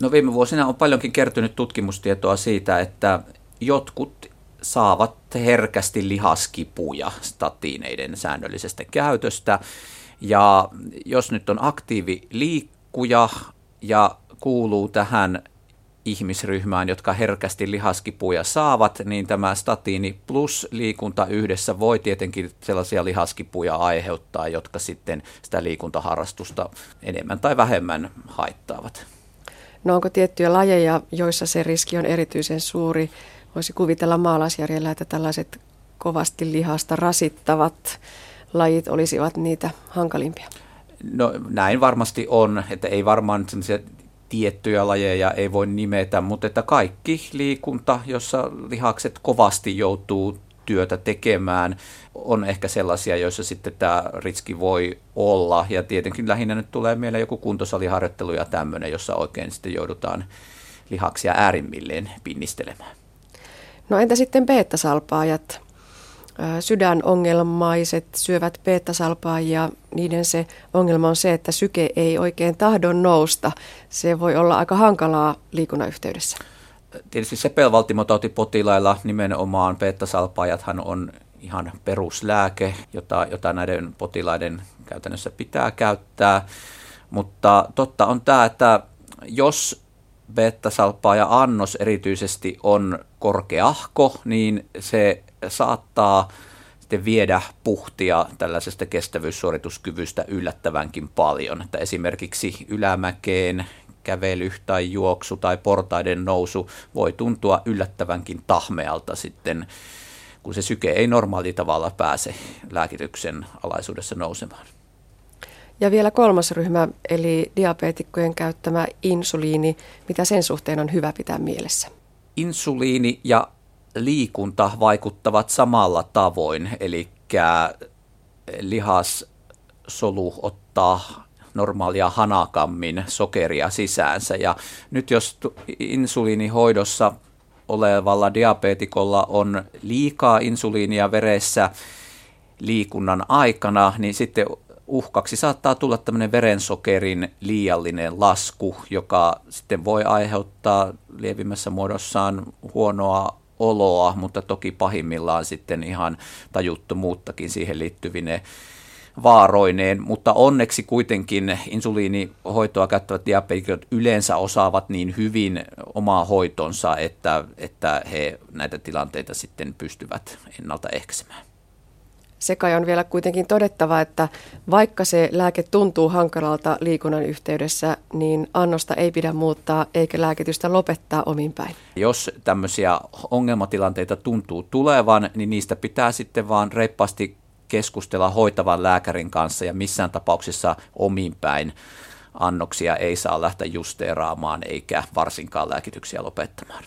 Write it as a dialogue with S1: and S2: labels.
S1: No viime vuosina on paljonkin kertynyt tutkimustietoa siitä, että jotkut saavat herkästi lihaskipuja statiineiden säännöllisestä käytöstä. Ja jos nyt on aktiiviliikkuja ja kuuluu tähän ihmisryhmään, jotka herkästi lihaskipuja saavat, niin tämä statiini plus liikunta yhdessä voi tietenkin sellaisia lihaskipuja aiheuttaa, jotka sitten sitä liikuntaharrastusta enemmän tai vähemmän haittaavat.
S2: No onko tiettyjä lajeja, joissa se riski on erityisen suuri? Voisi kuvitella maalaisjärjellä, että tällaiset kovasti lihasta rasittavat lajit olisivat niitä hankalimpia.
S1: No näin varmasti on, että ei varmaan tiettyjä lajeja ei voi nimetä, mutta että kaikki liikunta, jossa lihakset kovasti joutuu työtä tekemään, on ehkä sellaisia, joissa sitten tämä riski voi olla. Ja tietenkin lähinnä nyt tulee mieleen joku kuntosaliharjoittelu ja tämmöinen, jossa oikein sitten joudutaan lihaksia äärimmilleen pinnistelemään.
S2: No entä sitten beta-salpaajat? Sydänongelmaiset syövät beta-salpaajia. Niiden se ongelma on se, että syke ei oikein tahdon nousta. Se voi olla aika hankalaa liikunnan yhteydessä.
S1: Tietysti sepelvaltimotautipotilailla nimenomaan beta-salpaajathan on ihan peruslääke, jota, jota näiden potilaiden käytännössä pitää käyttää. Mutta totta on tämä, että jos beta-salppaaja annos erityisesti on korkeahko, niin se saattaa sitten viedä puhtia tällaisesta kestävyyssuorituskyvystä yllättävänkin paljon. Että esimerkiksi ylämäkeen kävely tai juoksu tai portaiden nousu voi tuntua yllättävänkin tahmealta sitten, kun se syke ei normaali tavalla pääse lääkityksen alaisuudessa nousemaan.
S2: Ja vielä kolmas ryhmä, eli diabeetikkojen käyttämä insuliini. Mitä sen suhteen on hyvä pitää mielessä?
S1: Insuliini ja liikunta vaikuttavat samalla tavoin, eli lihassolu ottaa normaalia hanakammin sokeria sisäänsä. Ja nyt jos insuliinihoidossa olevalla diabetikolla on liikaa insuliinia veressä liikunnan aikana, niin sitten uhkaksi saattaa tulla tämmöinen verensokerin liiallinen lasku, joka sitten voi aiheuttaa lievimmässä muodossaan huonoa oloa, mutta toki pahimmillaan sitten ihan tajuttomuuttakin siihen liittyvine vaaroineen, mutta onneksi kuitenkin insuliinihoitoa käyttävät diabetikot yleensä osaavat niin hyvin omaa hoitonsa, että, että he näitä tilanteita sitten pystyvät ennaltaehkäisemään.
S2: Se kai on vielä kuitenkin todettava, että vaikka se lääke tuntuu hankalalta liikunnan yhteydessä, niin annosta ei pidä muuttaa eikä lääkitystä lopettaa omin päin.
S1: Jos tämmöisiä ongelmatilanteita tuntuu tulevan, niin niistä pitää sitten vaan reippaasti keskustella hoitavan lääkärin kanssa ja missään tapauksessa omin päin annoksia ei saa lähteä justeeraamaan eikä varsinkaan lääkityksiä lopettamaan.